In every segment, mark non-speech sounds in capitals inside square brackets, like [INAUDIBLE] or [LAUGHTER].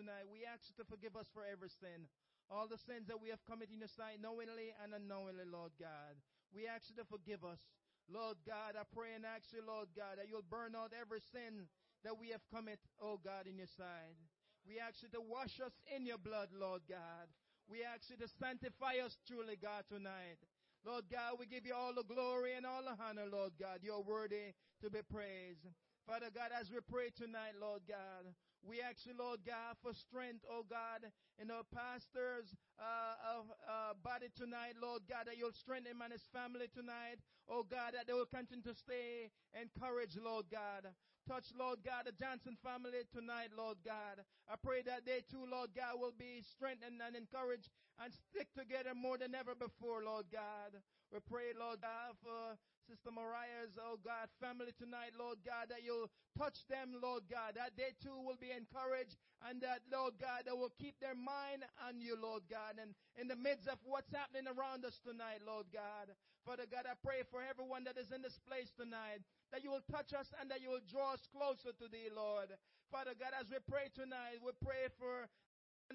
tonight. We ask you to forgive us for every sin. All the sins that we have committed in your sight, knowingly and unknowingly, Lord God. We ask you to forgive us. Lord God, I pray and ask you, Lord God, that you'll burn out every sin that we have committed, oh God, in your sight. We ask you to wash us in your blood, Lord God. We ask you to sanctify us truly, God, tonight. Lord God, we give you all the glory and all the honor, Lord God. You're worthy to be praised. Father God, as we pray tonight, Lord God, we ask you, Lord God, for strength, oh God, in our pastors' uh, uh, body tonight, Lord God, that you'll strengthen him and his family tonight. Oh God, that they will continue to stay encouraged, Lord God. Touch, Lord God, the Johnson family tonight, Lord God. I pray that they too, Lord God, will be strengthened and encouraged and stick together more than ever before, Lord God. We pray, Lord God, for Sister Mariah's, oh God, family tonight, Lord God, that you'll touch them, Lord God, that they too will be encouraged and that, Lord God, they will keep their mind on you, Lord God, and in the midst of what's happening around us tonight, Lord God. Father God, I pray for everyone that is in this place tonight, that you will touch us and that you will draw us closer to thee, Lord. Father God, as we pray tonight, we pray for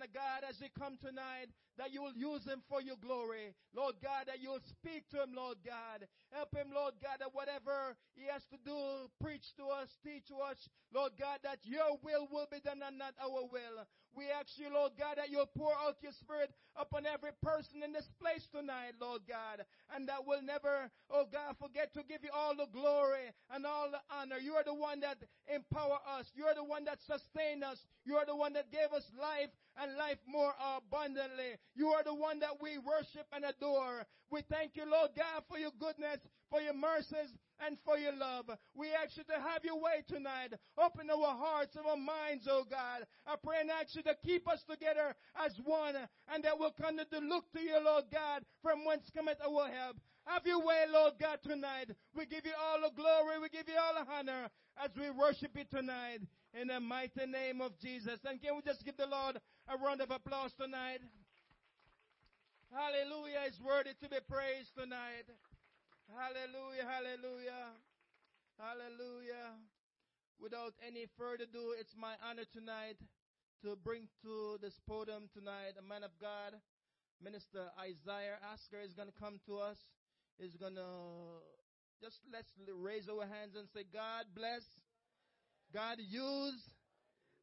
and God, as we come tonight, that you will use him for your glory. Lord God, that you'll speak to him, Lord God. Help him, Lord God, that whatever he has to do, preach to us, teach to us, Lord God, that your will will be done and not our will. We ask you, Lord God, that you'll pour out your spirit upon every person in this place tonight, Lord God, and that we'll never, oh God, forget to give you all the glory and all the honor. You are the one that empower us. You are the one that sustain us. You are the one that gave us life and life more abundantly. You are the one that we worship and adore. We thank you, Lord God, for your goodness, for your mercies, and for your love. We ask you to have your way tonight. Open our hearts and our minds, oh God. I pray and ask you to keep us together as one, and that we'll continue to look to you, Lord God, from whence cometh our help. Have your way, Lord God, tonight. We give you all the glory. We give you all the honor as we worship you tonight in the mighty name of Jesus. And can we just give the Lord a round of applause tonight? Hallelujah is worthy to be praised tonight. Hallelujah, hallelujah, hallelujah. Without any further ado, it's my honor tonight to bring to this podium tonight a man of God, Minister Isaiah Asker is going to come to us. Is going to just let's raise our hands and say, God bless, God use,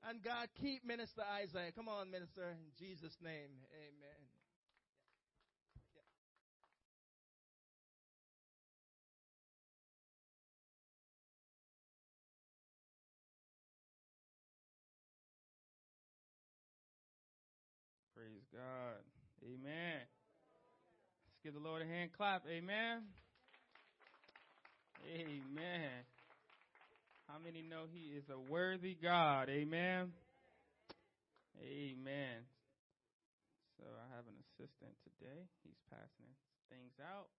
and God keep Minister Isaiah. Come on, Minister, in Jesus' name. Amen. God. Amen. Let's give the Lord a hand clap. Amen. Amen. How many know He is a worthy God? Amen. Amen. So I have an assistant today. He's passing things out.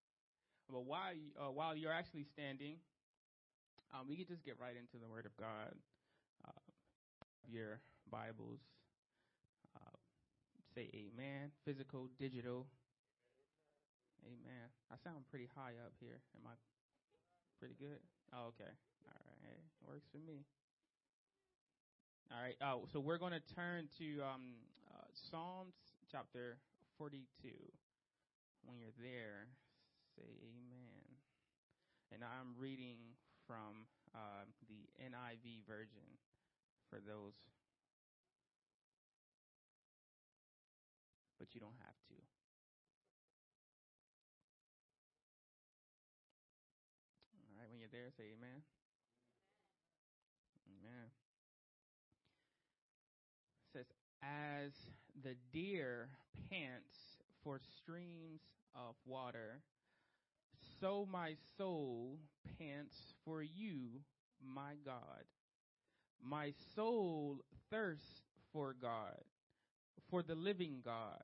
But while uh, while you're actually standing, um, we can just get right into the Word of God. Uh, your Bibles say amen. Physical, digital. Amen. I sound pretty high up here. Am I pretty good? Oh, okay. All right. Works for me. All right. Oh, so we're going to turn to um, uh, Psalms chapter 42. When you're there, say amen. And I'm reading from uh, the NIV version for those but you don't have to. All right, when you're there, say amen. Amen. It says, As the deer pants for streams of water, so my soul pants for you, my God. My soul thirsts for God, for the living God.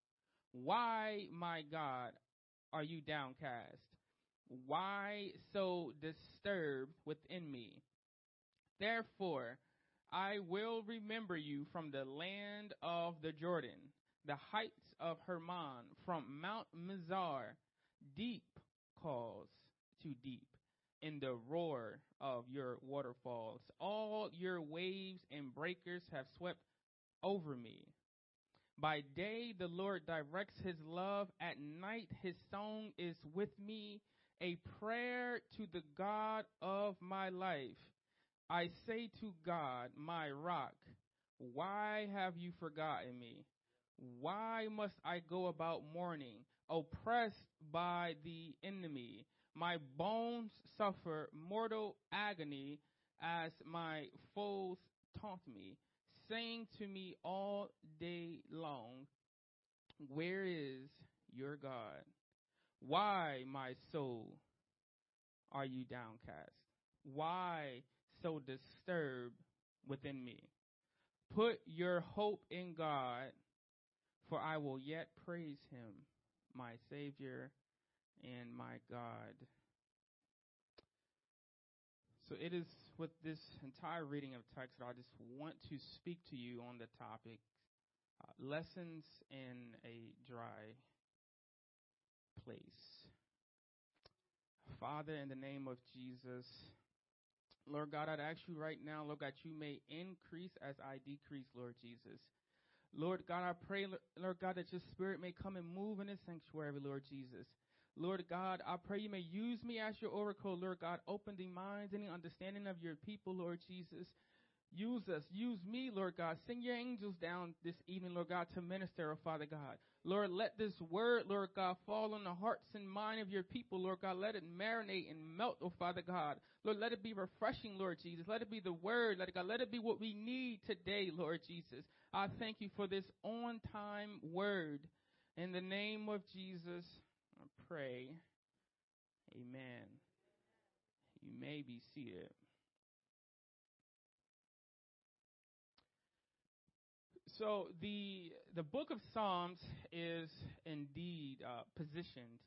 Why, my God, are you downcast? Why so disturbed within me? Therefore, I will remember you from the land of the Jordan, the heights of Hermon, from Mount Mizar. Deep calls to deep in the roar of your waterfalls. All your waves and breakers have swept over me. By day, the Lord directs his love. At night, his song is with me, a prayer to the God of my life. I say to God, my rock, why have you forgotten me? Why must I go about mourning, oppressed by the enemy? My bones suffer mortal agony as my foes taunt me, saying to me all day long, Where is your God? Why, my soul, are you downcast? Why so disturbed within me? Put your hope in God, for I will yet praise him, my Savior and my God. So it is with this entire reading of text I just want to speak to you on the topic uh, lessons in a dry place. Father, in the name of Jesus, Lord God, I'd ask you right now, Lord God, you may increase as I decrease, Lord Jesus. Lord God, I pray, Lord God, that your spirit may come and move in this sanctuary, Lord Jesus. Lord God, I pray you may use me as your oracle, Lord God. Open the minds and the understanding of your people, Lord Jesus. Use us. Use me, Lord God. Send your angels down this evening, Lord God, to minister, oh Father God. Lord, let this word, Lord God, fall on the hearts and mind of your people, Lord God. Let it marinate and melt, oh Father God. Lord, let it be refreshing, Lord Jesus. Let it be the word, let it God. Let it be what we need today, Lord Jesus. I thank you for this on time word. In the name of Jesus, pray. Amen. You may be seated. So the the book of Psalms is indeed uh, positioned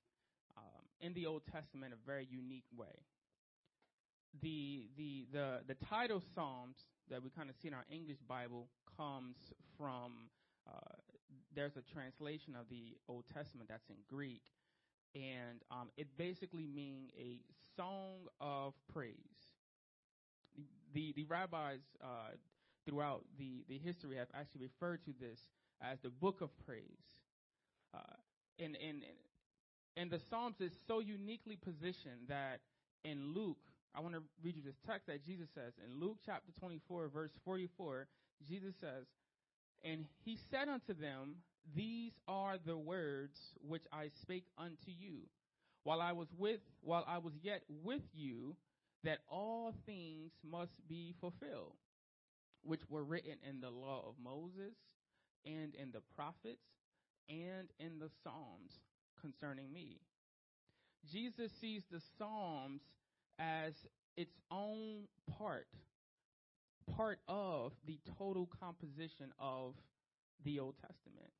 um, in the Old Testament a very unique way. The the the the title Psalms that we kind of see in our English Bible comes from uh, there's a translation of the Old Testament that's in Greek, and um, it basically means a song of praise. The the rabbis uh, throughout the, the history have actually referred to this as the book of praise. Uh, and, and, and the Psalms is so uniquely positioned that in Luke, I want to read you this text that Jesus says. In Luke chapter 24, verse 44, Jesus says, And he said unto them, These are the words which I spake unto you, while I was with while I was yet with you, that all things must be fulfilled which were written in the law of Moses and in the prophets and in the Psalms concerning me. Jesus sees the Psalms as its own part, part of the total composition of the Old Testament.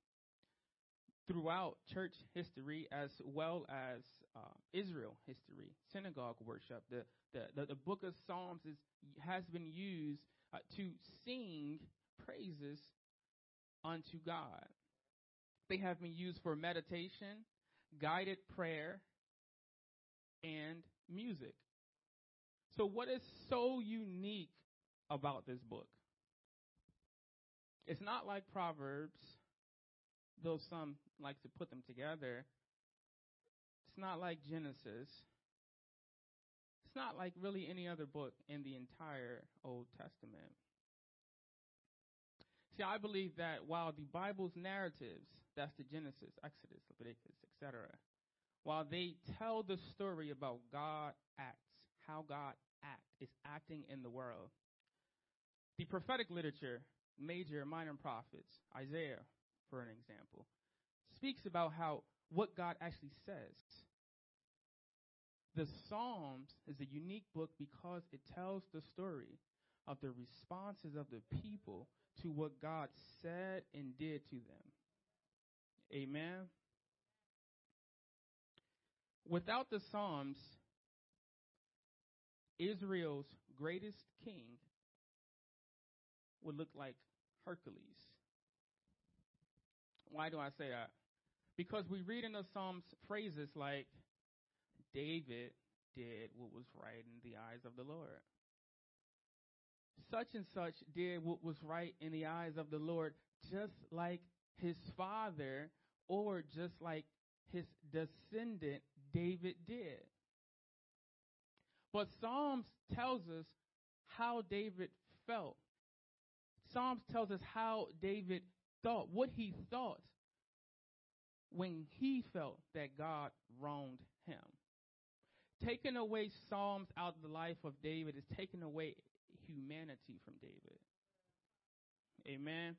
Throughout church history, as well as uh, Israel history, synagogue worship, the, the, the, the book of Psalms is, has been used uh, to sing praises unto God. They have been used for meditation, guided prayer, and music. So, what is so unique about this book? It's not like Proverbs, though some like to put them together. It's not like Genesis. It's not like really any other book in the entire Old Testament. See, I believe that while the Bible's narratives, that's the Genesis, Exodus, Leviticus, etc., while they tell the story about God acts, how God act is acting in the world, the prophetic literature, major and minor prophets, Isaiah, for an example, speaks about how what God actually says the Psalms is a unique book because it tells the story of the responses of the people to what God said and did to them. Amen. Without the Psalms, Israel's greatest king would look like Hercules. Why do I say that? Because we read in the Psalms phrases like, David did what was right in the eyes of the Lord. Such and such did what was right in the eyes of the Lord, just like his father or just like his descendant David did. But Psalms tells us how David felt. Psalms tells us how David thought, what he thought when he felt that God wronged him. Taking away Psalms out of the life of David is taking away humanity from David. Amen.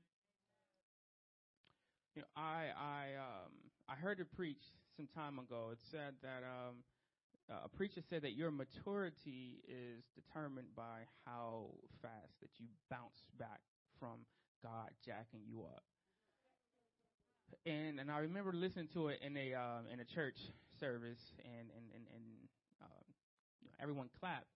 You know, I I um I heard a preach some time ago. It said that um a preacher said that your maturity is determined by how fast that you bounce back from God jacking you up. And and I remember listening to it in a um, in a church service, and and and, and um, everyone clapped.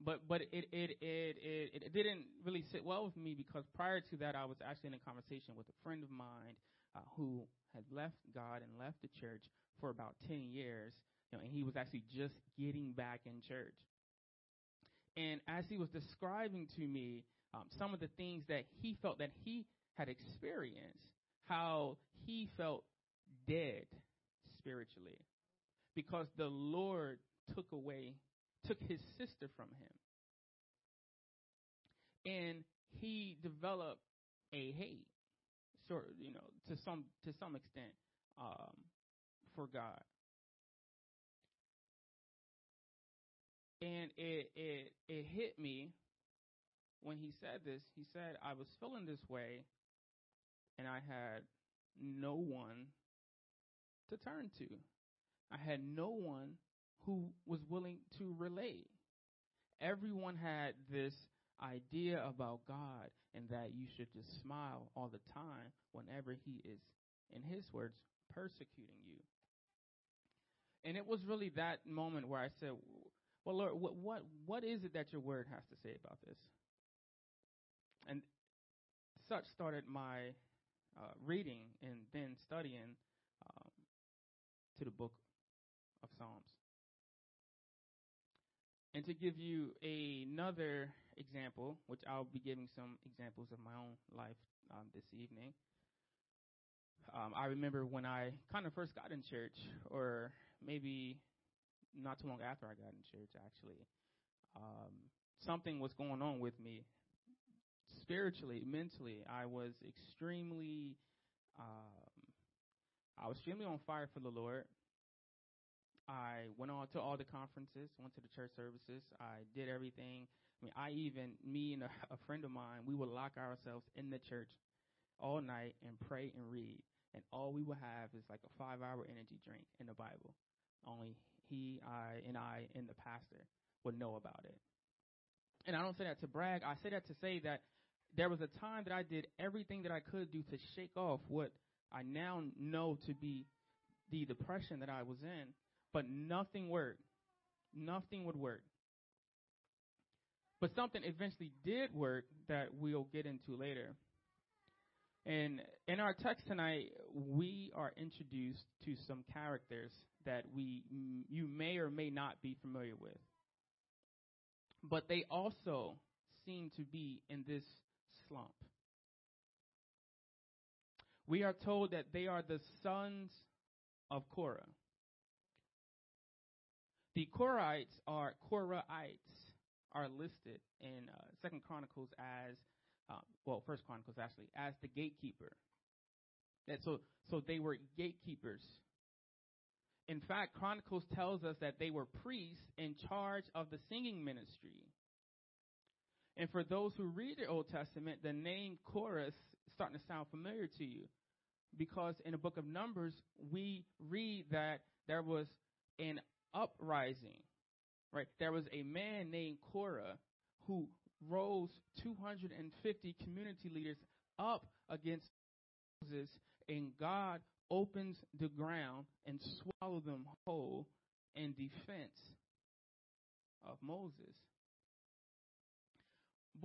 But but it it, it it it didn't really sit well with me because prior to that I was actually in a conversation with a friend of mine uh, who had left God and left the church for about ten years, you know, and he was actually just getting back in church. And as he was describing to me um, some of the things that he felt that he had experienced, how he felt dead spiritually because the Lord took away, took his sister from him. And he developed a hate, sort of, you know, to some to some extent, um, for God. And it it it hit me when he said this. He said, "I was feeling this way, and I had no one to turn to. I had no one who was willing to relate. Everyone had this idea about God and that you should just smile all the time whenever He is, in His words, persecuting you. And it was really that moment where I said, "Well, Lord, what what what is it that Your Word has to say about this?" And such started my uh, reading and then studying um, to the book of Psalms. And to give you another example, which I'll be giving some examples of my own life um, this evening. Um, I remember when I kind of first got in church, or maybe not too long after I got in church, actually, um, something was going on with me spiritually, mentally, I was extremely, um, I was extremely on fire for the Lord. I went on to all the conferences, went to the church services. I did everything. I mean, I even, me and a, a friend of mine, we would lock ourselves in the church all night and pray and read. And all we would have is like a five hour energy drink in the Bible. Only he, I, and I, and the pastor would know about it. And I don't say that to brag. I say that to say that there was a time that I did everything that I could do to shake off what I now know to be the depression that I was in, but nothing worked. Nothing would work. But something eventually did work that we'll get into later. And in our text tonight, we are introduced to some characters that we you may or may not be familiar with. But they also seem to be in this slump. We are told that they are the sons of Korah. The Korahites are Korahites are listed in uh, Second Chronicles as uh, well, First Chronicles actually as the gatekeeper. So, so they were gatekeepers. In fact, Chronicles tells us that they were priests in charge of the singing ministry. And for those who read the Old Testament, the name Korah is starting to sound familiar to you. Because in the book of Numbers, we read that there was an uprising, right? There was a man named Korah who rose 250 community leaders up against Moses, and God opens the ground and swallow them whole in defense of Moses.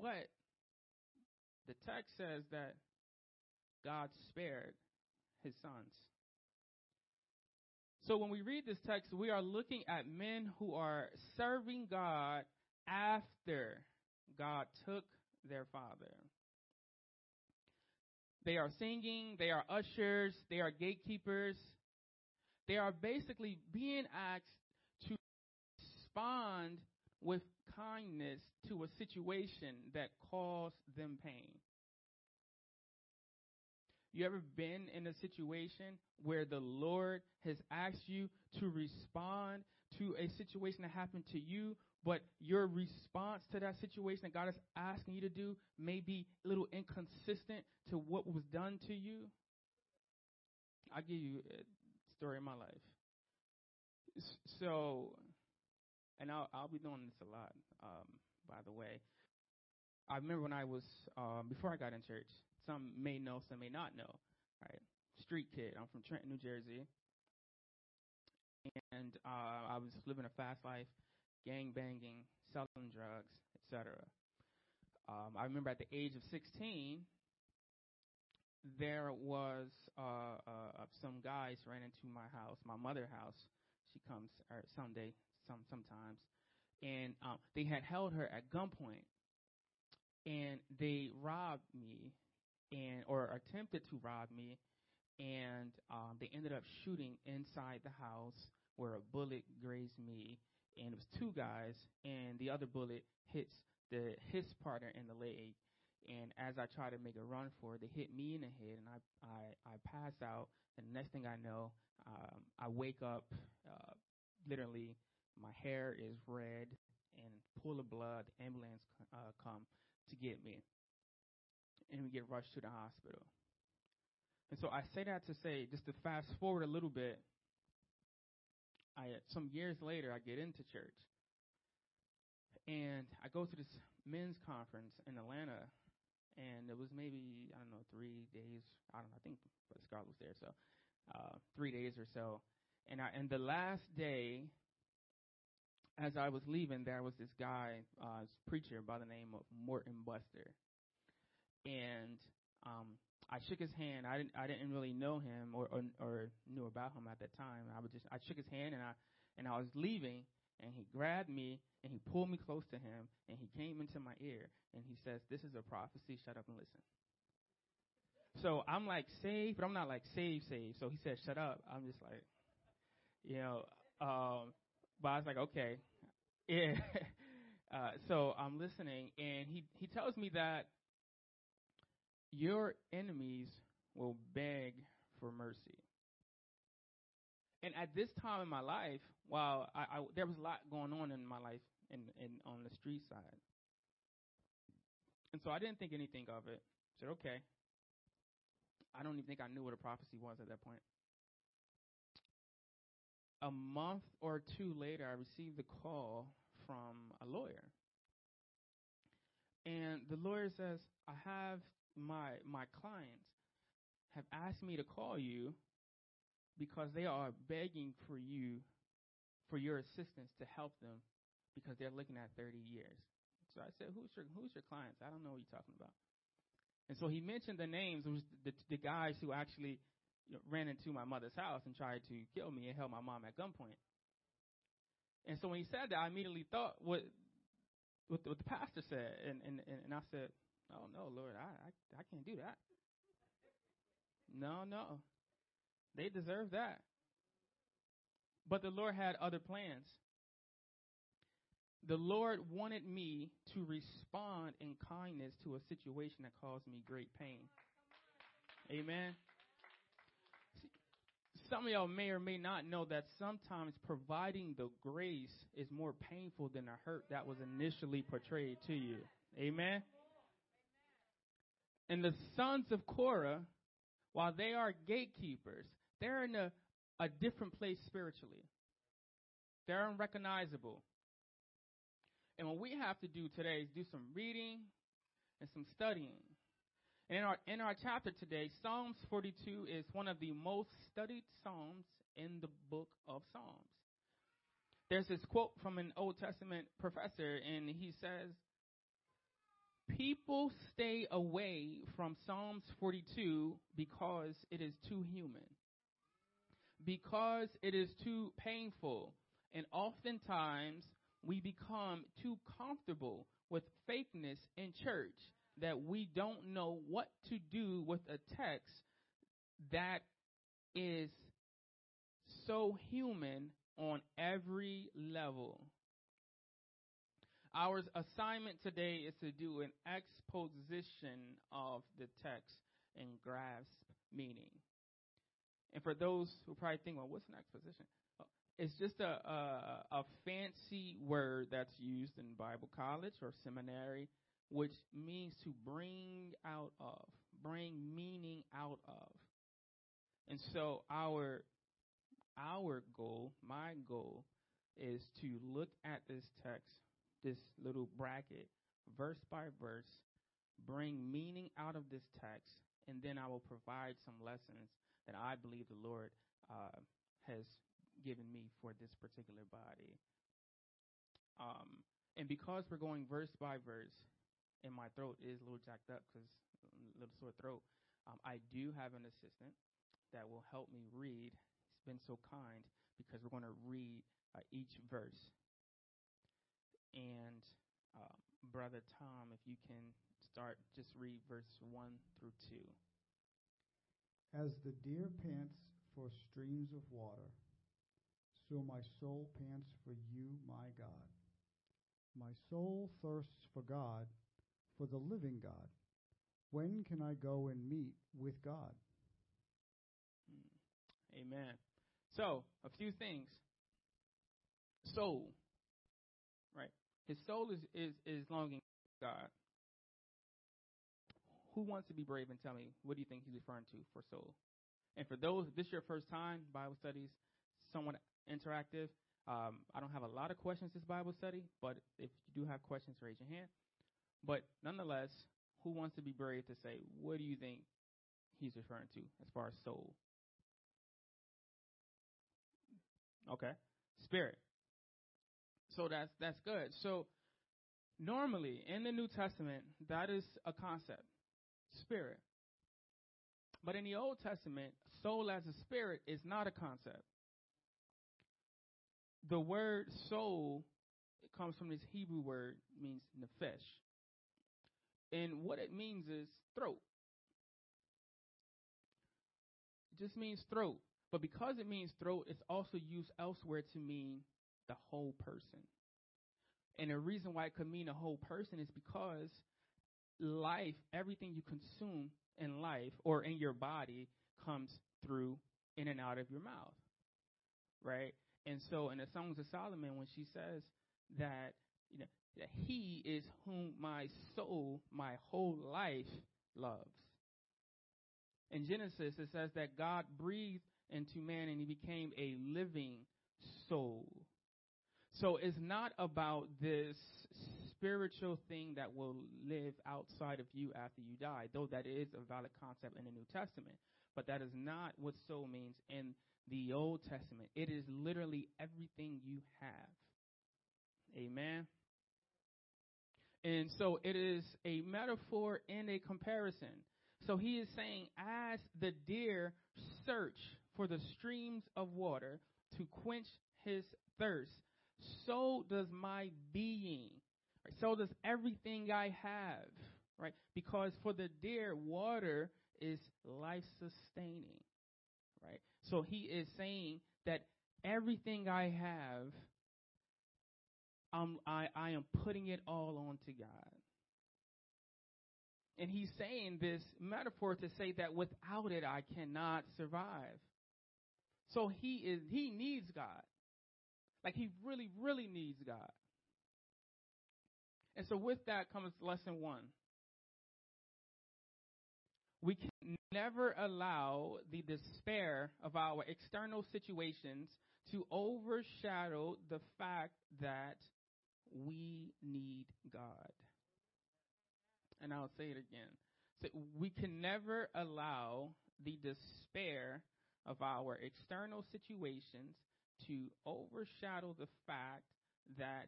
But the text says that God spared his sons. So when we read this text, we are looking at men who are serving God after God took their father. They are singing, they are ushers, they are gatekeepers. They are basically being asked to respond with kindness to a situation that caused them pain. You ever been in a situation where the Lord has asked you to respond to a situation that happened to you, but your response to that situation that God is asking you to do may be a little inconsistent to what was done to you? I'll give you a story of my life. So, and I'll, I'll be doing this a lot, um, by the way. I remember when I was, um, before I got in church, some may know, some may not know. Right, street kid. I'm from Trenton, New Jersey, and uh, I was living a fast life, gang banging, selling drugs, etc. Um, I remember at the age of 16, there was uh, uh, some guys ran into my house, my mother house. She comes or someday, some sometimes, and um, they had held her at gunpoint, and they robbed me and or attempted to rob me, and um, they ended up shooting inside the house where a bullet grazed me, and it was two guys, and the other bullet hits the his partner in the leg, and as I try to make a run for it, they hit me in the head, and I I, I pass out, and the next thing I know, um, I wake up, uh, literally, my hair is red and pool of blood. The ambulance uh, come to get me and we get rushed to the hospital. And so I say that to say, just to fast forward a little bit, I some years later I get into church. And I go to this men's conference in Atlanta and it was maybe, I don't know, three days, I don't know, I think Brother Scarlett was there, so uh three days or so. And I and the last day as I was leaving, there was this guy, uh, preacher by the name of Morton Buster and um, I shook his hand. I didn't I didn't really know him or, or or knew about him at that time. I was just I shook his hand and I and I was leaving and he grabbed me and he pulled me close to him and he came into my ear and he says, "This is a prophecy. Shut up and listen." So I'm like save, but I'm not like save save. So he said, "Shut up." I'm just like, you know, um, but I was like, okay, yeah. [LAUGHS] uh, so I'm listening and he he tells me that your enemies will beg for mercy. And at this time in my life, while I, I, there was a lot going on in my life in, in on the street side, and so I didn't think anything of it. I said, okay. I don't even think I knew what a prophecy was at that point. A month or two later, I received a call from a lawyer. And the lawyer says, I have my my clients have asked me to call you because they are begging for you for your assistance to help them because they're looking at 30 years. So I said, "Who's your who's your clients? I don't know what you're talking about." And so he mentioned the names. It was the, the guys who actually ran into my mother's house and tried to kill me and held my mom at gunpoint. And so when he said that, I immediately thought what what, what the pastor said, and, and and I said, Oh no, Lord, I, I I can't do that. No, no. They deserve that. But the Lord had other plans. The Lord wanted me to respond in kindness to a situation that caused me great pain. Amen. Some of y'all may or may not know that sometimes providing the grace is more painful than the hurt that was initially portrayed to you. Amen. And the sons of Korah, while they are gatekeepers, they're in a, a different place spiritually. They're unrecognizable. And what we have to do today is do some reading and some studying. In our in our chapter today, Psalms 42 is one of the most studied psalms in the book of Psalms. There's this quote from an Old Testament professor, and he says, People stay away from Psalms 42 because it is too human, because it is too painful, and oftentimes we become too comfortable with fakeness in church that we don't know what to do with a text that is so human on every level. Our assignment today is to do an exposition of the text and grasp meaning. And for those who probably think, well, what's an exposition? It's just a, a, a fancy word that's used in Bible college or seminary, which means to bring out of, bring meaning out of. And so our our goal, my goal, is to look at this text this little bracket, verse by verse, bring meaning out of this text, and then I will provide some lessons that I believe the Lord uh, has given me for this particular body. Um, and because we're going verse by verse, and my throat is a little jacked up because a little sore throat, um, I do have an assistant that will help me read. He's been so kind because we're going to read uh, each verse and uh, Brother Tom, if you can start, just read verse 1 through 2. As the deer pants for streams of water, so my soul pants for you, my God. My soul thirsts for God, for the living God. When can I go and meet with God? Hmm. Amen. So, a few things. Soul, right? His soul is, is, is longing God. Who wants to be brave and tell me what do you think he's referring to for soul? And for those, this is your first time Bible studies, somewhat interactive. Um, I don't have a lot of questions this Bible study, but if you do have questions, raise your hand. But nonetheless, who wants to be brave to say what do you think he's referring to as far as soul? Okay, spirit. So that's that's good. So normally in the New Testament, that is a concept, spirit. But in the Old Testament, soul as a spirit is not a concept. The word soul comes from this Hebrew word means nefesh. And what it means is throat. It just means throat. But because it means throat, it's also used elsewhere to mean the whole person. And the reason why it could mean a whole person is because life, everything you consume in life or in your body comes through in and out of your mouth. Right? And so in the Songs of Solomon, when she says that, you know, that he is whom my soul, my whole life loves. In Genesis, it says that God breathed into man and he became a living soul. So it's not about this spiritual thing that will live outside of you after you die, though that is a valid concept in the New Testament. But that is not what soul means in the Old Testament. It is literally everything you have. Amen. And so it is a metaphor and a comparison. So he is saying, as the deer search for the streams of water to quench his thirst, so does my being. Right? So does everything I have. Right? Because for the deer, water is life sustaining. Right? So he is saying that everything I have, um, I, I am putting it all onto God. And he's saying this metaphor to say that without it, I cannot survive. So he is, he needs God. Like he really, really needs God. And so with that comes lesson one. We can never allow the despair of our external situations to overshadow the fact that we need God. And I'll say it again. So we can never allow the despair of our external situations to overshadow the fact that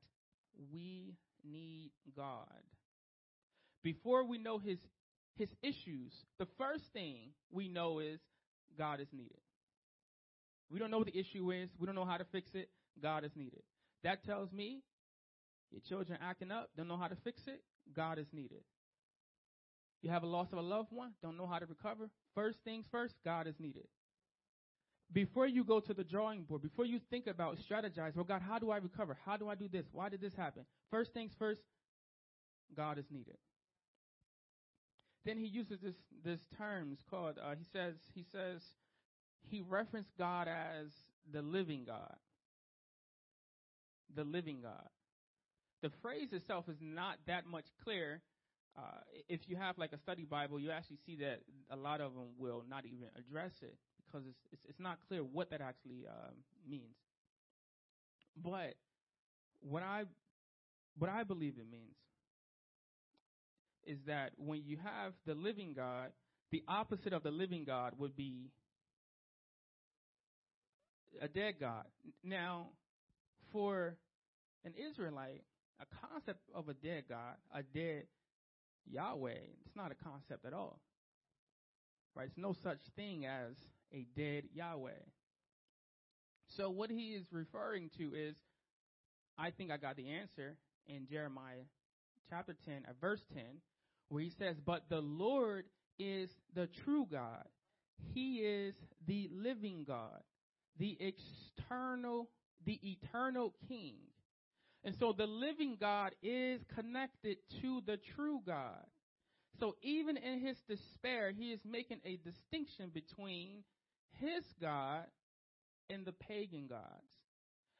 we need God. Before we know his his issues, the first thing we know is God is needed. We don't know what the issue is. We don't know how to fix it. God is needed. That tells me your children acting up, don't know how to fix it. God is needed. You have a loss of a loved one, don't know how to recover. First things first, God is needed. Before you go to the drawing board, before you think about strategize, well, God, how do I recover? How do I do this? Why did this happen? First things first, God is needed. Then he uses this this terms called uh, he says he says he referenced God as the living God. The living God. The phrase itself is not that much clear. Uh, if you have like a study Bible, you actually see that a lot of them will not even address it because it's it's, it's not clear what that actually um, means. But what I what I believe it means is that when you have the living God, the opposite of the living God would be a dead God. Now, for an Israelite, a concept of a dead God, a dead Yahweh, it's not a concept at all. Right? It's no such thing as a dead Yahweh. So what he is referring to is I think I got the answer in Jeremiah chapter 10 at verse 10 where he says, But the Lord is the true God. He is the living God, the external, the eternal King. And so the living God is connected to the true God. So even in his despair, he is making a distinction between his God and the pagan gods.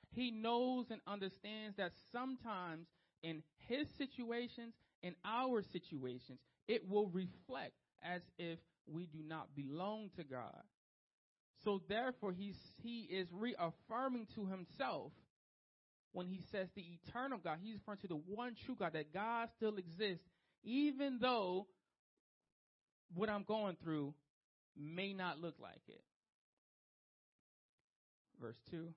He knows and understands that sometimes in his situations, in our situations, it will reflect as if we do not belong to God. So therefore, he's, he is reaffirming to himself when he says the eternal God, he's referring to the one true God, that God still exists, even though what I'm going through may not look like it. Verse 2.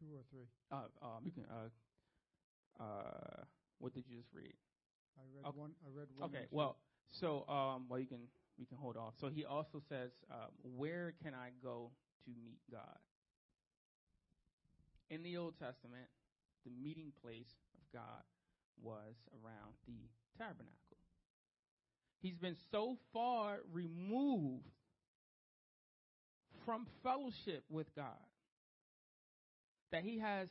Two or three. Uh, um, you can, uh, uh, what did you just read? I read Okay. one. I read one. Okay, well, so um, well, you can we can hold off. So he also says, um, "Where can I go to meet God?" In the Old Testament, the meeting place of God was around the tabernacle. He's been so far removed from fellowship with God that he has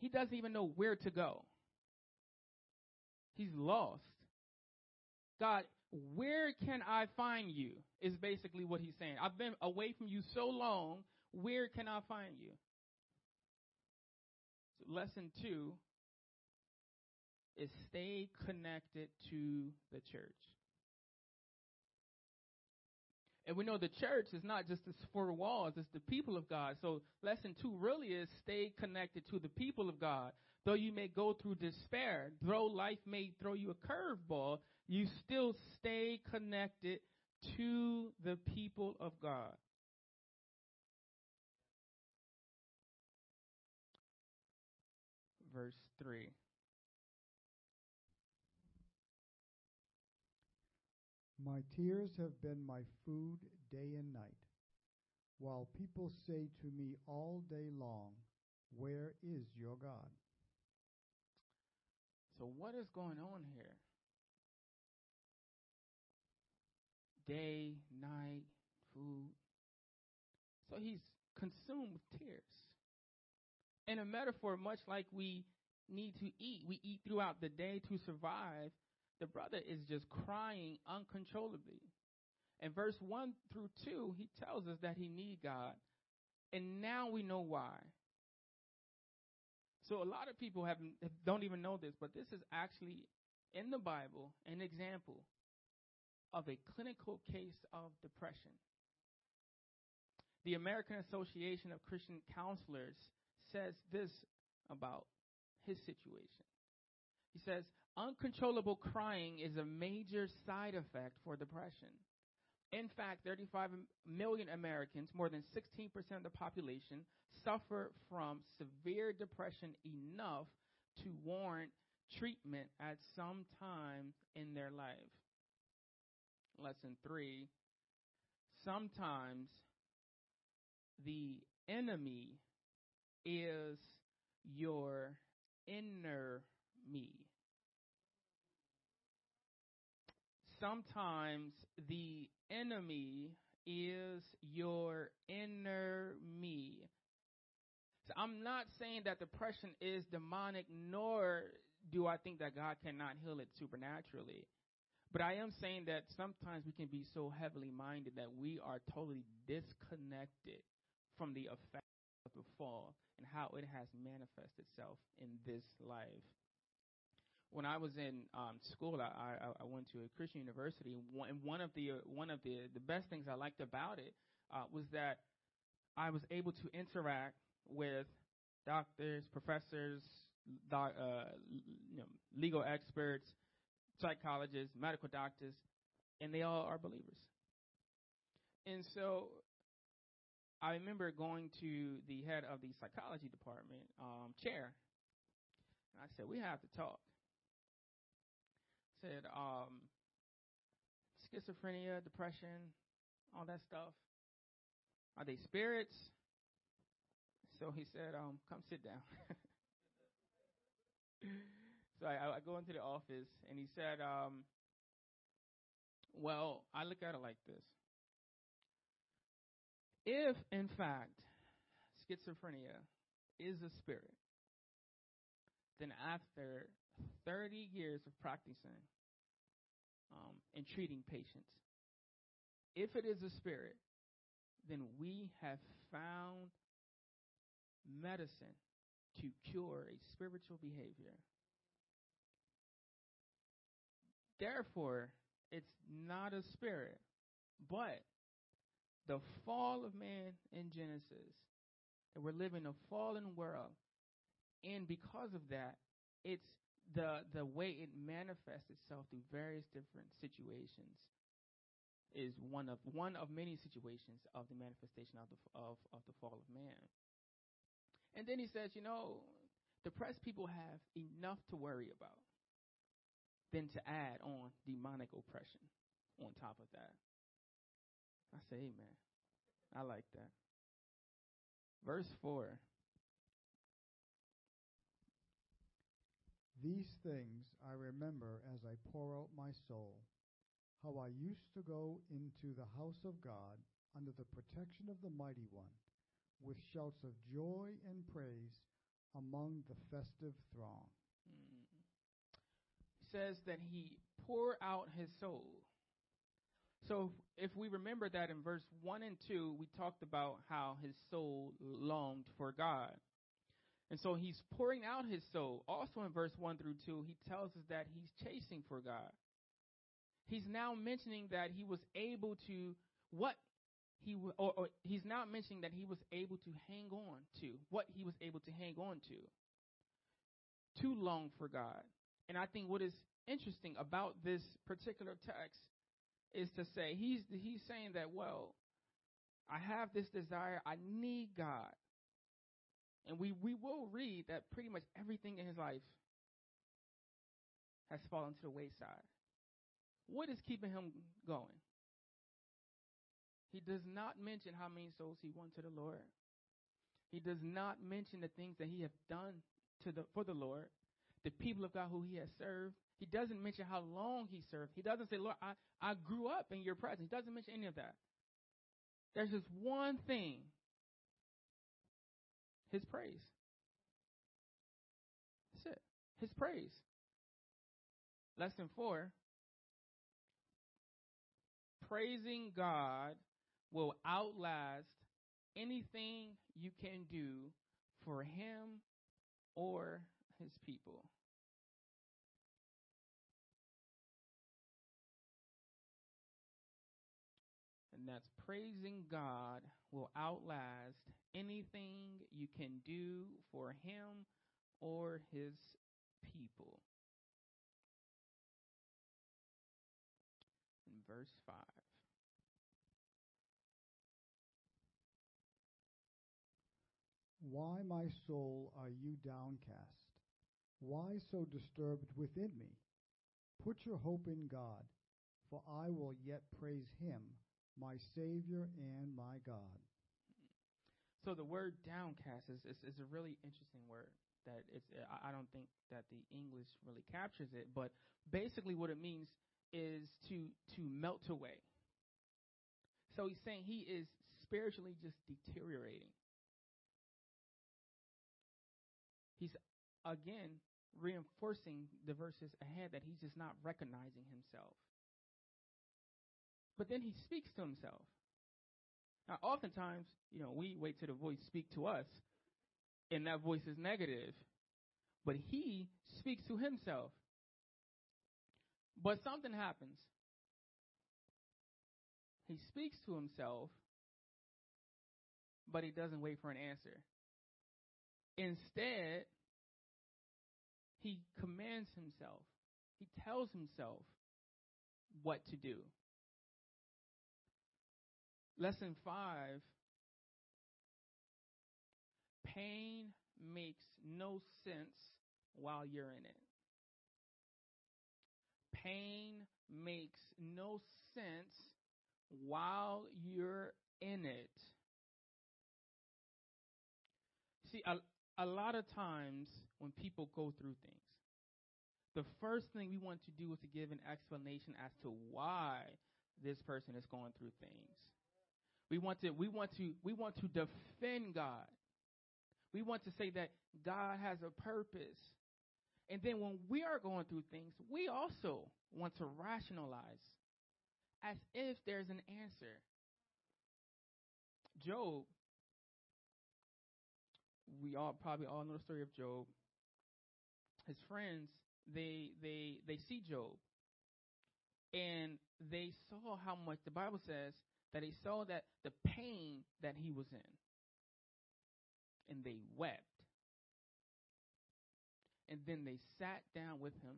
he doesn't even know where to go. He's lost. God, where can I find you? Is basically what he's saying. I've been away from you so long. Where can I find you? So lesson two is stay connected to the church. And we know the church is not just the four walls, it's the people of God. So lesson two really is stay connected to the people of God. Though you may go through despair, though life may throw you a curveball, you still stay connected to the people of God. Verse 3. My tears have been my food day and night, while people say to me all day long, Where is your God? So, what is going on here? Day, night, food. So, he's consumed with tears. In a metaphor, much like we need to eat, we eat throughout the day to survive. The brother is just crying uncontrollably. In verse 1 through 2, he tells us that he needs God. And now we know why. So a lot of people have don't even know this, but this is actually in the Bible an example of a clinical case of depression. The American Association of Christian Counselors says this about his situation. He says, uncontrollable crying is a major side effect for depression. In fact, 35 million Americans, more than 16% of the population, suffer from severe depression enough to warrant treatment at some time in their life. Lesson three sometimes the enemy is your inner me. Sometimes the enemy is your inner me. So I'm not saying that depression is demonic, nor do I think that God cannot heal it supernaturally. But I am saying that sometimes we can be so heavily minded that we are totally disconnected from the effect of the fall and how it has manifested itself in this life. When I was in um, school, I, I, I went to a Christian university, and one of the uh, one of the the best things I liked about it uh, was that I was able to interact with doctors, professors, doc, uh, you know, legal experts, psychologists, medical doctors, and they all are believers. And so I remember going to the head of the psychology department um, chair. And I said, We have to talk. I said, um, schizophrenia, depression, all that stuff. Are they spirits? So he said, um, Come sit down. [LAUGHS] so I, I go into the office, and he said, um, "Well, I look at it like this: if, in fact, schizophrenia is a spirit, then after 30 years of practicing um, and treating patients, if it is a spirit, then we have found medicine to cure a spiritual behavior. Therefore, it's not a spirit, but the fall of man in Genesis, that we're living a fallen world, and because of that, it's the the way it manifests itself through various different situations is one of one of many situations of the manifestation of the of, of the fall of man. And then he says, you know, depressed people have enough to worry about than to add on demonic oppression on top of that. I say, Amen. I like that. Verse 4. These things I remember as I pour out my soul, how I used to go into the house of God under the protection of the Mighty One with shouts of joy and praise among the festive throng. Says that he poured out his soul. So if we remember that in verse 1 and 2, we talked about how his soul longed for God. And so he's pouring out his soul. Also in verse 1 through 2, he tells us that he's chasing for God. He's now mentioning that he was able to what he or, or he's now mentioning that he was able to hang on to what he was able to hang on to too long for God. And I think what is interesting about this particular text is to say he's he's saying that well I have this desire I need God. And we we will read that pretty much everything in his life has fallen to the wayside. What is keeping him going? He does not mention how many souls he won to the Lord. He does not mention the things that he has done to the for the Lord, the people of God who he has served. He doesn't mention how long he served. He doesn't say, Lord, I, I grew up in your presence. He doesn't mention any of that. There's just one thing his praise. That's it. His praise. Lesson four praising God will outlast anything you can do for him or his people. And that's praising God will outlast anything you can do for Him or His people. In verse 5. Why, my soul, are you downcast? Why so disturbed within me? Put your hope in God, for I will yet praise him, my Savior and my God. So the word downcast is, is, is a really interesting word that it's I don't think that the English really captures it, but basically what it means is to to melt away. So he's saying he is spiritually just deteriorating. He's again reinforcing the verses ahead that he's just not recognizing himself. But then he speaks to himself. Now, oftentimes, you know, we wait till the voice speak to us, and that voice is negative. But he speaks to himself. But something happens. He speaks to himself, but he doesn't wait for an answer. Instead, he commands himself. He tells himself what to do. Lesson five pain makes no sense while you're in it. Pain makes no sense while you're in it. See, a, a lot of times when people go through things, the first thing we want to do is to give an explanation as to why this person is going through things. We want to we want to we want to defend God. We want to say that God has a purpose. And then when we are going through things, we also want to rationalize as if there's an answer. Job, we all probably all know the story of Job. His friends, they they they see Job and they saw how much the Bible says that they saw that the pain that he was in and they wept. And then they sat down with him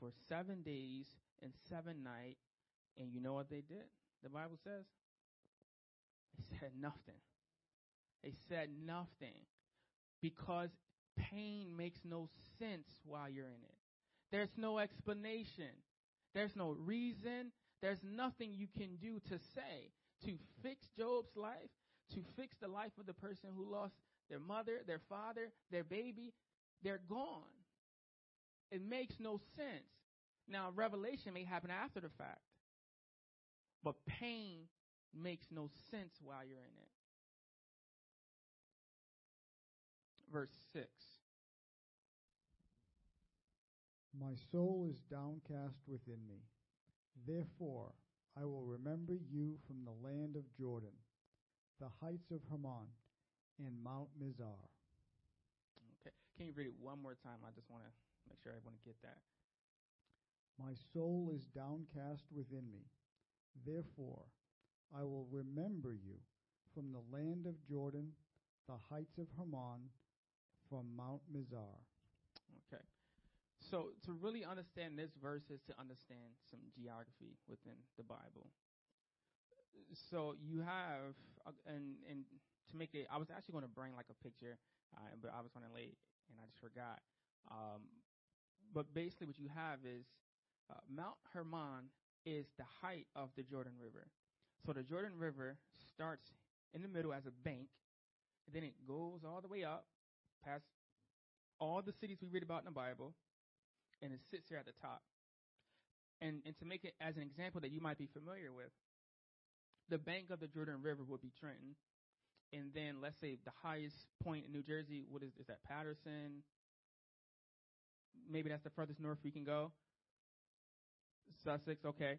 for seven days and seven nights. And you know what they did? The Bible says? They said nothing. They said nothing. Because pain makes no sense while you're in it. There's no explanation. There's no reason. There's nothing you can do to say to fix Job's life, to fix the life of the person who lost their mother, their father, their baby, they're gone. It makes no sense. Now, revelation may happen after the fact, but pain makes no sense while you're in it. Verse 6. My soul is downcast within me. Therefore, I will remember you from the land of Jordan, the heights of Hermon, and Mount Mizar. Okay. Can you read it one more time? I just want to make sure everyone get that. My soul is downcast within me. Therefore, I will remember you from the land of Jordan, the heights of Hermon, from Mount Mizar. Okay. So to really understand this verse is to understand some geography within the Bible. So you have, uh, and and to make it, I was actually going to bring like a picture, uh, but I was running late and I just forgot. Um, but basically, what you have is uh, Mount Hermon is the height of the Jordan River. So the Jordan River starts in the middle as a bank, and then it goes all the way up past all the cities we read about in the Bible, and it sits here at the top. And, and to make it as an example that you might be familiar with, the bank of the Jordan River would be Trenton. And then let's say the highest point in New Jersey, what is, is that Paterson? Maybe that's the furthest north we can go. Sussex, okay.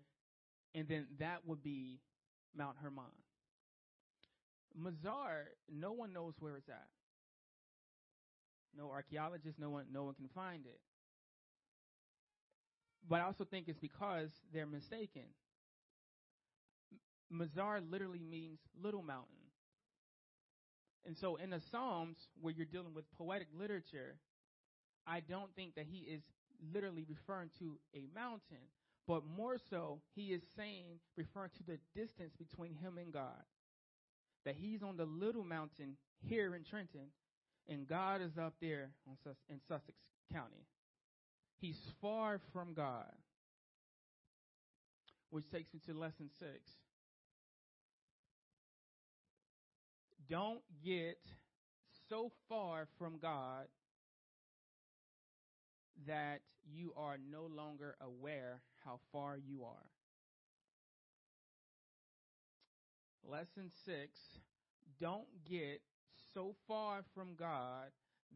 And then that would be Mount Hermon. Mazar, no one knows where it's at. No archaeologist, no one no one can find it. But I also think it's because they're mistaken. Mazar literally means little mountain. And so in the Psalms, where you're dealing with poetic literature, I don't think that he is literally referring to a mountain, but more so, he is saying, referring to the distance between him and God. That he's on the little mountain here in Trenton, and God is up there in Sussex County. He's far from God. Which takes me to lesson six. Don't get so far from God that you are no longer aware how far you are. Lesson six don't get so far from God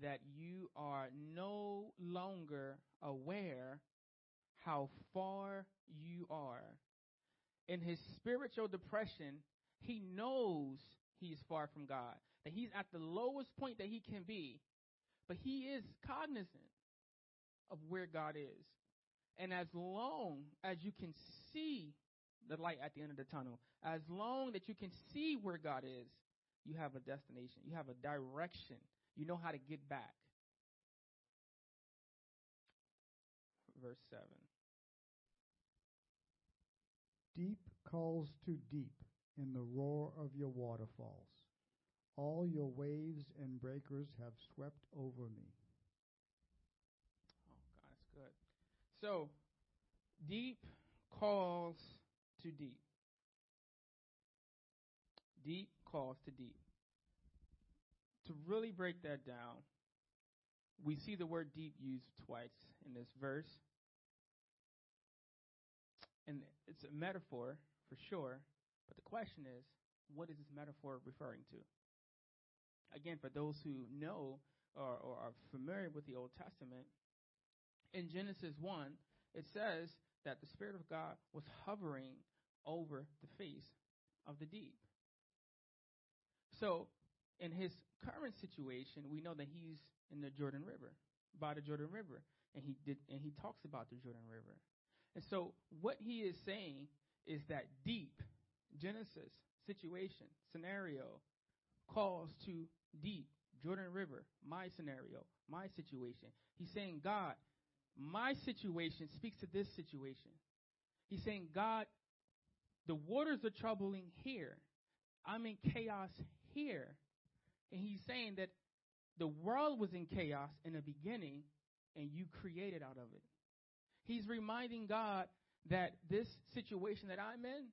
that you are no longer aware how far you are. In his spiritual depression, he knows he is far from God, that he's at the lowest point that he can be, but he is cognizant of where God is. And as long as you can see the light at the end of the tunnel, as long that you can see where God is, you have a destination, you have a direction, you know how to get back. Verse 7. Deep calls to deep in the roar of your waterfalls. All your waves and breakers have swept over me. Oh, God, that's good. So, deep calls to deep. Deep calls to deep. To really break that down, we see the word deep used twice in this verse. And it's a metaphor for sure, but the question is, what is this metaphor referring to? Again, for those who know or, or are familiar with the Old Testament, in Genesis 1, it says that the Spirit of God was hovering over the face of the deep. So, in his current situation, we know that he's in the Jordan River, by the Jordan River, and he did, and he talks about the Jordan River. And so, what he is saying is that deep Genesis situation scenario calls to deep Jordan River, my scenario, my situation. He's saying, God, my situation speaks to this situation. He's saying, God, the waters are troubling here. I'm in chaos here. And he's saying that the world was in chaos in the beginning and you created out of it. He's reminding God that this situation that I'm in,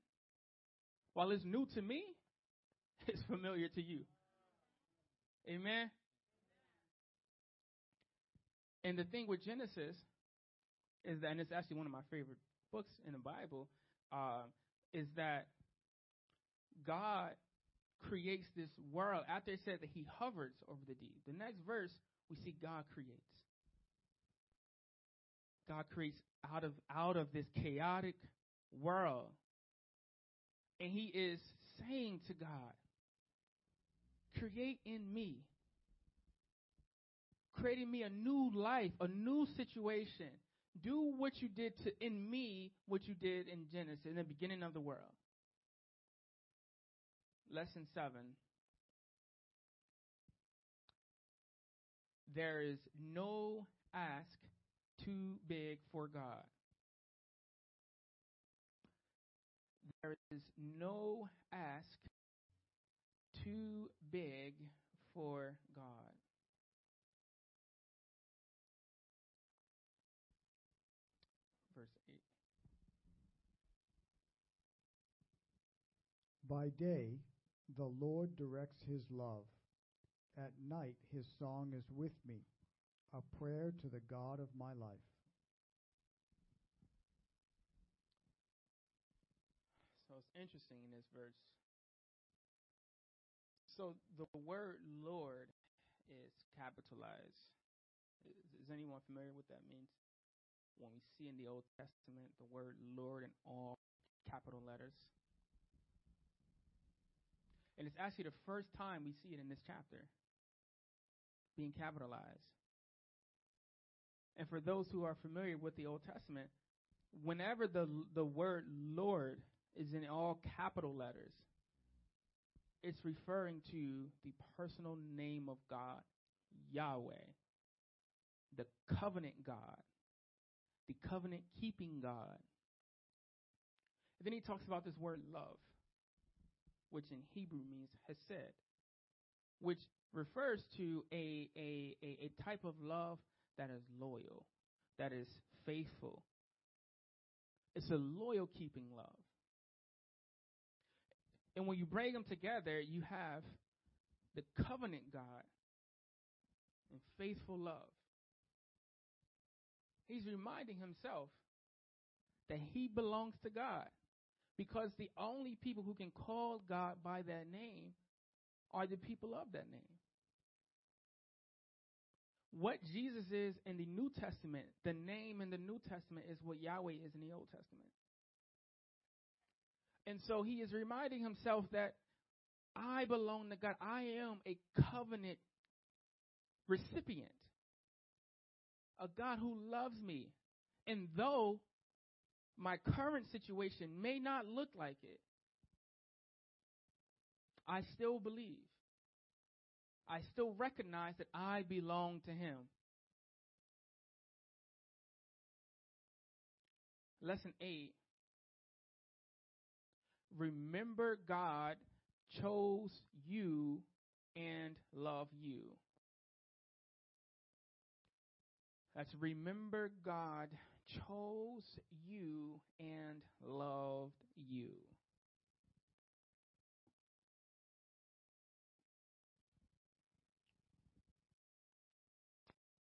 while it's new to me, [LAUGHS] is familiar to you. Amen. And the thing with Genesis is that, and it's actually one of my favorite books in the Bible, uh, is that God creates this world. After it said that He hovers over the deep, the next verse we see God creates. God creates out of out of this chaotic world, and He is saying to God, "Create in me." Creating me a new life, a new situation, do what you did to in me what you did in Genesis, in the beginning of the world. Lesson seven. There is no ask too big for God. There is no ask too big for God. Verse 8. By day, the Lord directs his love. At night, his song is with me, a prayer to the God of my life. So it's interesting in this verse. So the word Lord is capitalized. Is, anyone familiar with that means? When we see in the Old Testament the word Lord in all capital letters. And it's actually the first time we see it in this chapter being capitalized. And for those who are familiar with the Old Testament, whenever the the word Lord is in all capital letters. It's referring to the personal name of God, Yahweh, the covenant God, the covenant keeping God. And then he talks about this word love, which in Hebrew means hesed, which refers to a, a, a, a type of love that is loyal, that is faithful. It's a loyal keeping love. And when you bring them together, you have the covenant God and faithful love. He's reminding himself that he belongs to God because the only people who can call God by that name are the people of that name. What Jesus is in the New Testament, the name in the New Testament is what Yahweh is in the Old Testament. And so he is reminding himself that I belong to God. I am a covenant recipient, a God who loves me. And though my current situation may not look like it, I still believe. I still recognize that I belong to Him. Lesson 8 Remember, God chose you and love you. That's remember, God chose you and loved you.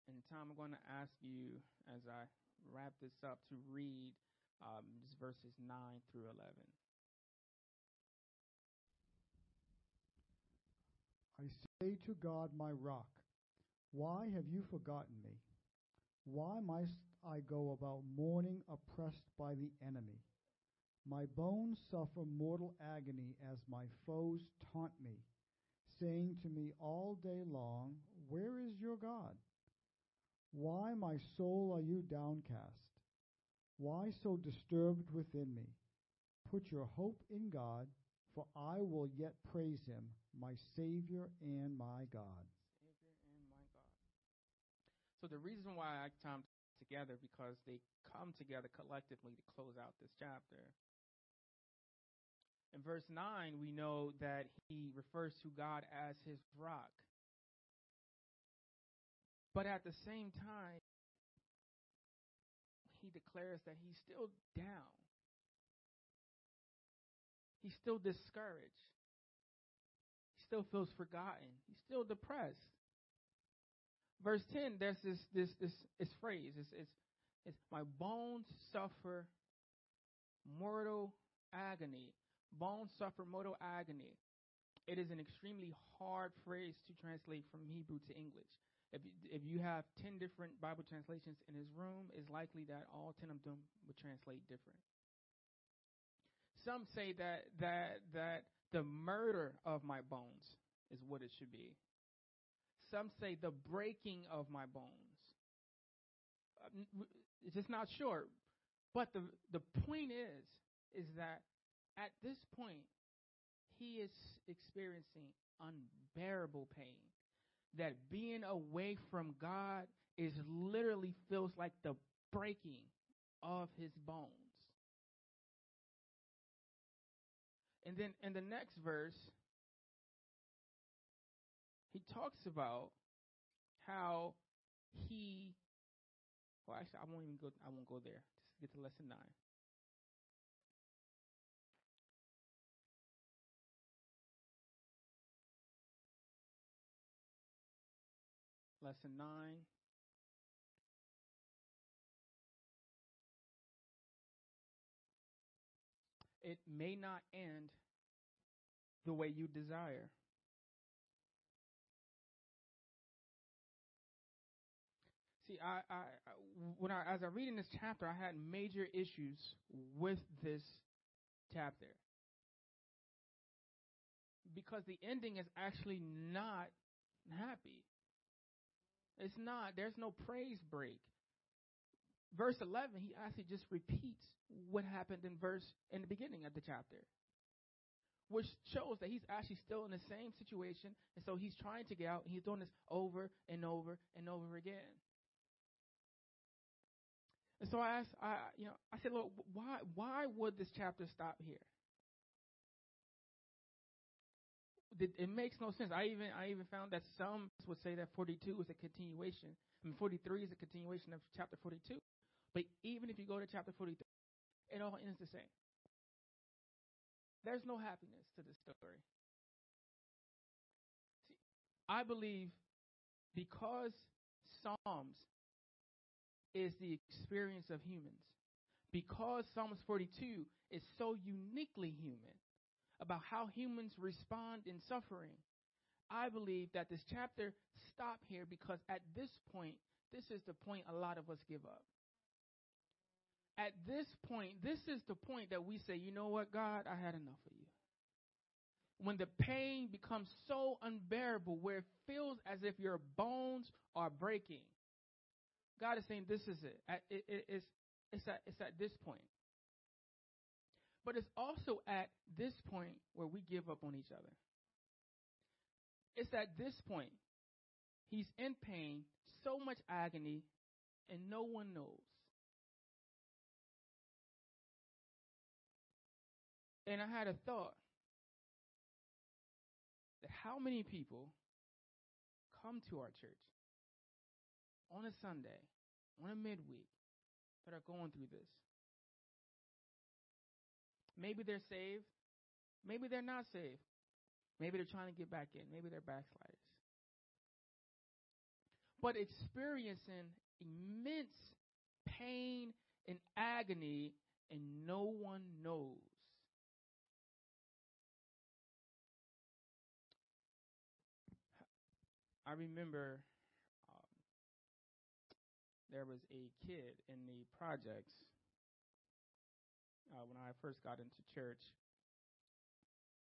And Tom, I'm going to ask you as I wrap this up to read um, verses 9 through 11. I say to God, my rock, why have you forgotten me? Why must I go about mourning, oppressed by the enemy? My bones suffer mortal agony as my foes taunt me, saying to me all day long, Where is your God? Why, my soul, are you downcast? Why so disturbed within me? Put your hope in God, for I will yet praise him, my Savior and my God. Savior and my God. So the reason why I time together because they come together collectively to close out this chapter. In verse 9, we know that he refers to God as his rock. But at the same time, he declares that he's still down. He's still discouraged. He still feels forgotten. He's still depressed. Verse 10, there's this this this, this phrase. It's, it's, it's my bones suffer mortal agony. Bones suffer mortal agony. It is an extremely hard phrase to translate from Hebrew to English. If if you have 10 different Bible translations in his room, it's likely that all 10 of them would translate different. Some say that that that the murder of my bones is what it should be. Some say the breaking of my bones. Uh, it's just not sure. But the the point is is that at this point he is experiencing unbearable pain that being away from God is literally feels like the breaking of his bones. And then in the next verse, he talks about how he well actually I won't even go I won't go there. Just get to lesson nine. lesson 9. It may not end the way you desire. I, when I, as I read in this chapter, I had major issues with this chapter because the ending is actually not happy. It's not. There's no praise break. verse 11, he actually just repeats what happened in verse in the beginning of the chapter, which shows that he's actually still in the same situation, and so he's trying to get out, and he's doing this over and over and over again. And so I asked, I, you know, I said, Lord, why, why would this chapter stop here? It makes no sense. I even, I even found that some would say that 42 is a continuation. I mean, 43 is a continuation of chapter 42. But even if you go to chapter 43, it all ends the same. There's no happiness to this story. See, I believe because Psalms is the experience of humans, because Psalms 42 is so uniquely human about how humans respond in suffering, I believe that this chapter stop here because at this point, this is the point a lot of us give up. At this point, this is the point that we say, you know what, God, I had enough of you. When the pain becomes so unbearable, where it feels as if your bones are breaking, God is saying, this is it. it, it it's, it's, at, it's at this point. But it's also at this point where we give up on each other. It's at this point. He's in pain, so much agony, and no one knows. And I had a thought that how many people come to our church on a Sunday, on a midweek, that are going through this? Maybe they're saved. Maybe they're not saved. Maybe they're trying to get back in. Maybe they're backsliders. But experiencing immense pain and agony, and no one knows. I remember there was a kid in the projects uh, when I first got into church.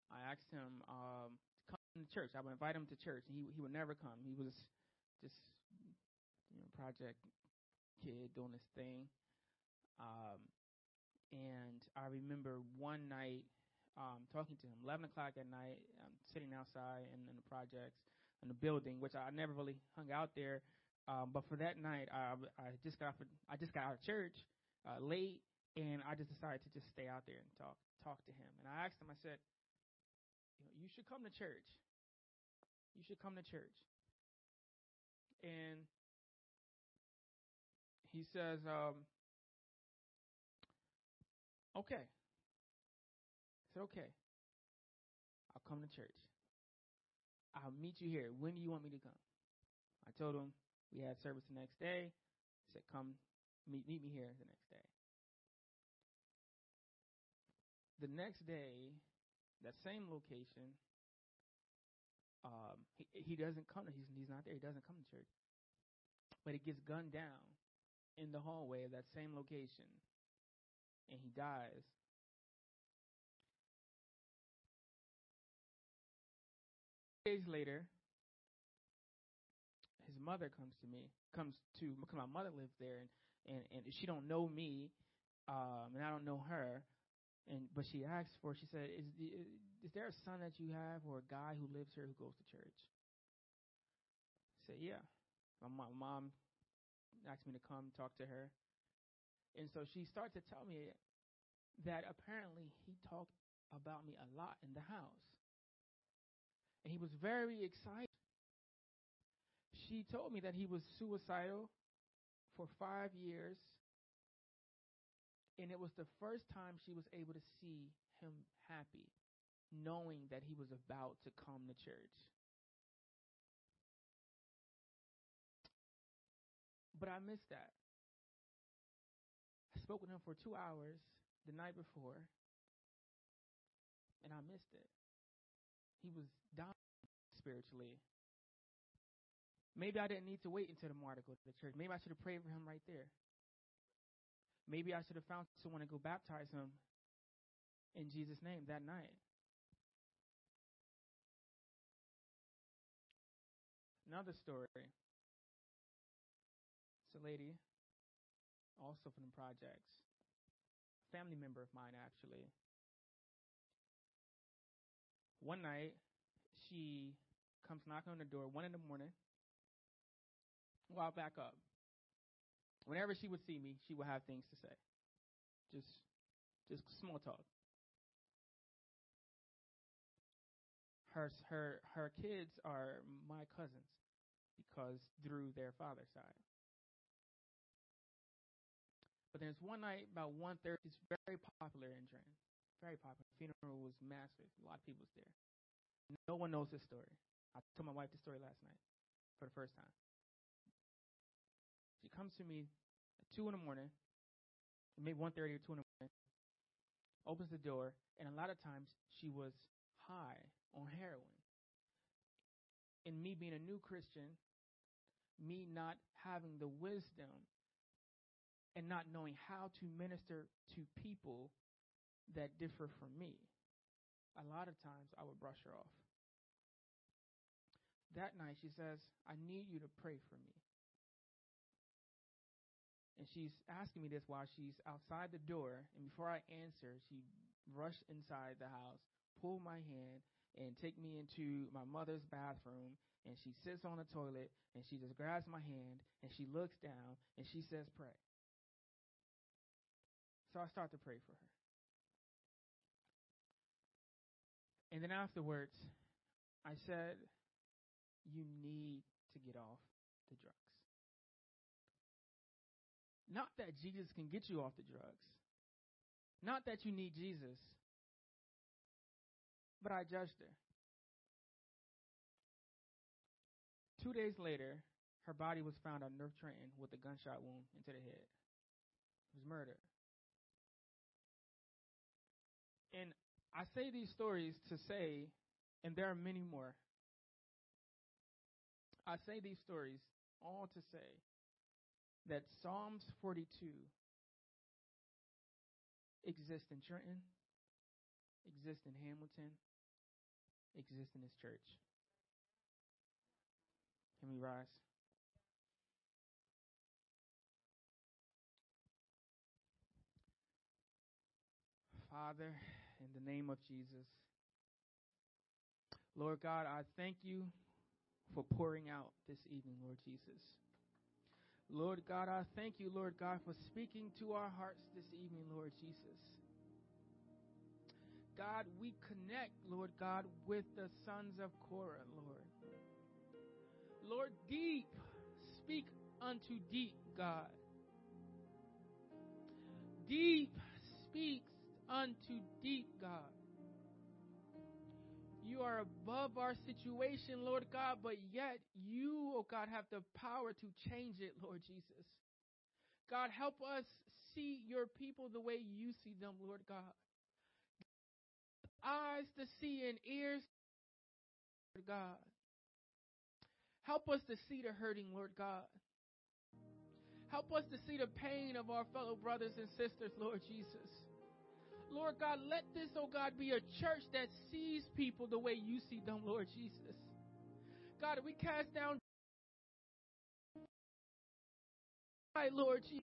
I asked him um, to come to church. I would invite him to church, and he he would never come. He was just you know project kid doing his thing. Um, and I remember one night um, talking to him, 11 o'clock at night. I'm sitting outside in, in the projects in the building, which I never really hung out there. Um, but for that night, I, I just got I just got out of church uh, late, and I just decided to just stay out there and talk talk to him. And I asked him, I said, you know, you should come to church. You should come to church. And he says, um, okay. I said, okay. I'll come to church. I'll meet you here. When do you want me to come? I told him we had service the next day. He said, come meet, meet me here the next day. The next day, that same location, um, he, he doesn't come. He's, he's not there. He doesn't come to church. But he gets gunned down in the hallway of that same location, and he dies. days later, mother comes to me, comes to because my mother lives there, and and and she don't know me, um, and I don't know her, and but she asked for. She said, "Is the, is there a son that you have, or a guy who lives here who goes to church?" I said, "Yeah." My mom, mom asked me to come talk to her, and so she started to tell me that apparently he talked about me a lot in the house and he was very excited. She told me that he was suicidal for five years, and it was the first time she was able to see him happy, knowing that he was about to come to church. But I missed that. I spoke with him for two hours the night before, and I missed it. He was dying spiritually. Maybe I didn't need to wait until tomorrow to go to the church. Maybe I should have prayed for him right there. Maybe I should have found someone to go baptize him in Jesus' name that night. Another story. It's a lady also from the projects. a Family member of mine, actually. One night, she comes knocking on the door, one in the morning. Well, I'll back up. Whenever she would see me, she would have things to say. Just, just small talk. Her, her, her kids are my cousins because through their father's side. But there's one night about 1.30, it's very popular in Trenton. Very popular. Funeral was massive. A lot of people was there. No one knows this story. I told my wife the story last night for the first time. She comes to me at 2 in the morning, maybe 1.30 or 2 in the morning, opens the door, and a lot of times she was high on heroin. And me being a new Christian, me not having the wisdom and not knowing how to minister to people that differ from me, a lot of times I would brush her off. That night, she says, I need you to pray for me. And she's asking me this while she's outside the door. And before I answer, she rushed inside the house, pulled my hand, and take me into my mother's bathroom. And she sits on the toilet, and she just grabs my hand, and she looks down, and she says, Pray. So I start to pray for her. And then afterwards, I said, You need to get off the drugs. Not that Jesus can get you off the drugs, not that you need Jesus, but I judged her. Two days later, her body was found on North Trenton with a gunshot wound into the head. It was murder. And I say these stories to say, and there are many more. I say these stories all to say that Psalms 42 exists in Trenton, exists in Hamilton, exists in this church. Can we rise? Father, in the name of Jesus. Lord God, I thank you for pouring out this evening, Lord Jesus. Lord God, I thank you, Lord God, for speaking to our hearts this evening, Lord Jesus. God, we connect, Lord God, with the sons of Korah, Lord. Lord, deep, speak unto deep, God. Deep speaks unto deep, God. You are above our situation, Lord God, but yet you, oh God, have the power to change it, Lord Jesus. God, help us see your people the way you see them, Lord God. Eyes to see and ears, Lord God. Help us to see the hurting, Lord God. Help us to see the pain of our fellow brothers and sisters, Lord Jesus. Lord God, let this, oh God, be a church that sees people the way you see them, Lord Jesus. God, we cast down, Lord Jesus.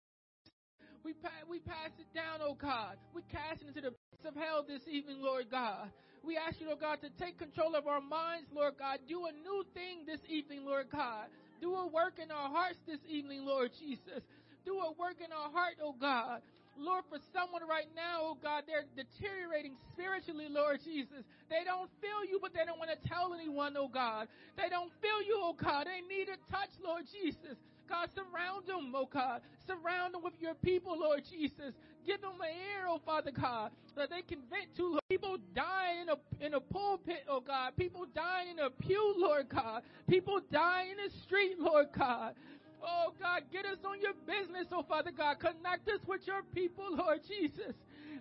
We, pa- we pass it down, oh God. We cast it into the pits of hell this evening, Lord God. We ask you, Lord God, to take control of our minds, Lord God. Do a new thing this evening, Lord God. Do a work in our hearts this evening, Lord Jesus. Do a work in our heart, oh God. Lord, for someone right now, oh God, they're deteriorating spiritually, Lord Jesus. They don't feel you, but they don't want to tell anyone, oh God. They don't feel you, oh God. They need a touch, Lord Jesus. God, surround them, oh God. Surround them with your people, Lord Jesus. Give them an ear, oh Father God, that they can vent to. People dying in a in a pulpit, oh God. People dying in a pew, Lord God. People dying in the street, Lord God. Oh God, get us on your business, oh Father God. Connect us with your people, [LAUGHS] Lord Jesus.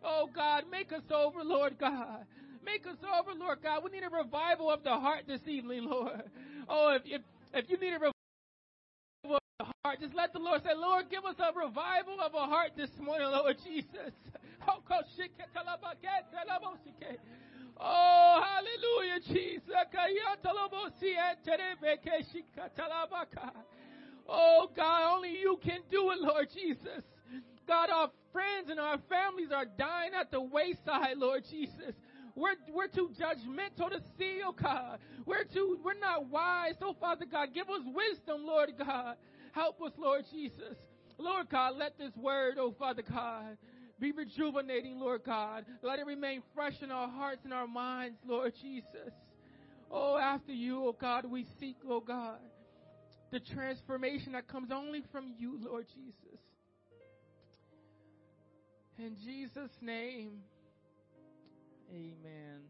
Oh God, make us over, Lord God. Make us over, Lord God. We need a revival of the heart this evening, Lord. Oh, if if, if you need a revival of the heart, just let the Lord say, Lord, give us a revival of a heart this morning, Lord Jesus. [LAUGHS] Oh, oh, hallelujah, Jesus. Oh God, only you can do it, Lord Jesus. God, our friends and our families are dying at the wayside, Lord Jesus. We're, we're too judgmental to see, oh God. We're too, we're not wise. So Father God, give us wisdom, Lord God. Help us, Lord Jesus. Lord God, let this word, oh Father God, be rejuvenating, Lord God. Let it remain fresh in our hearts and our minds, Lord Jesus. Oh, after you, oh God, we seek, oh God, the transformation that comes only from you, Lord Jesus. In Jesus' name, amen.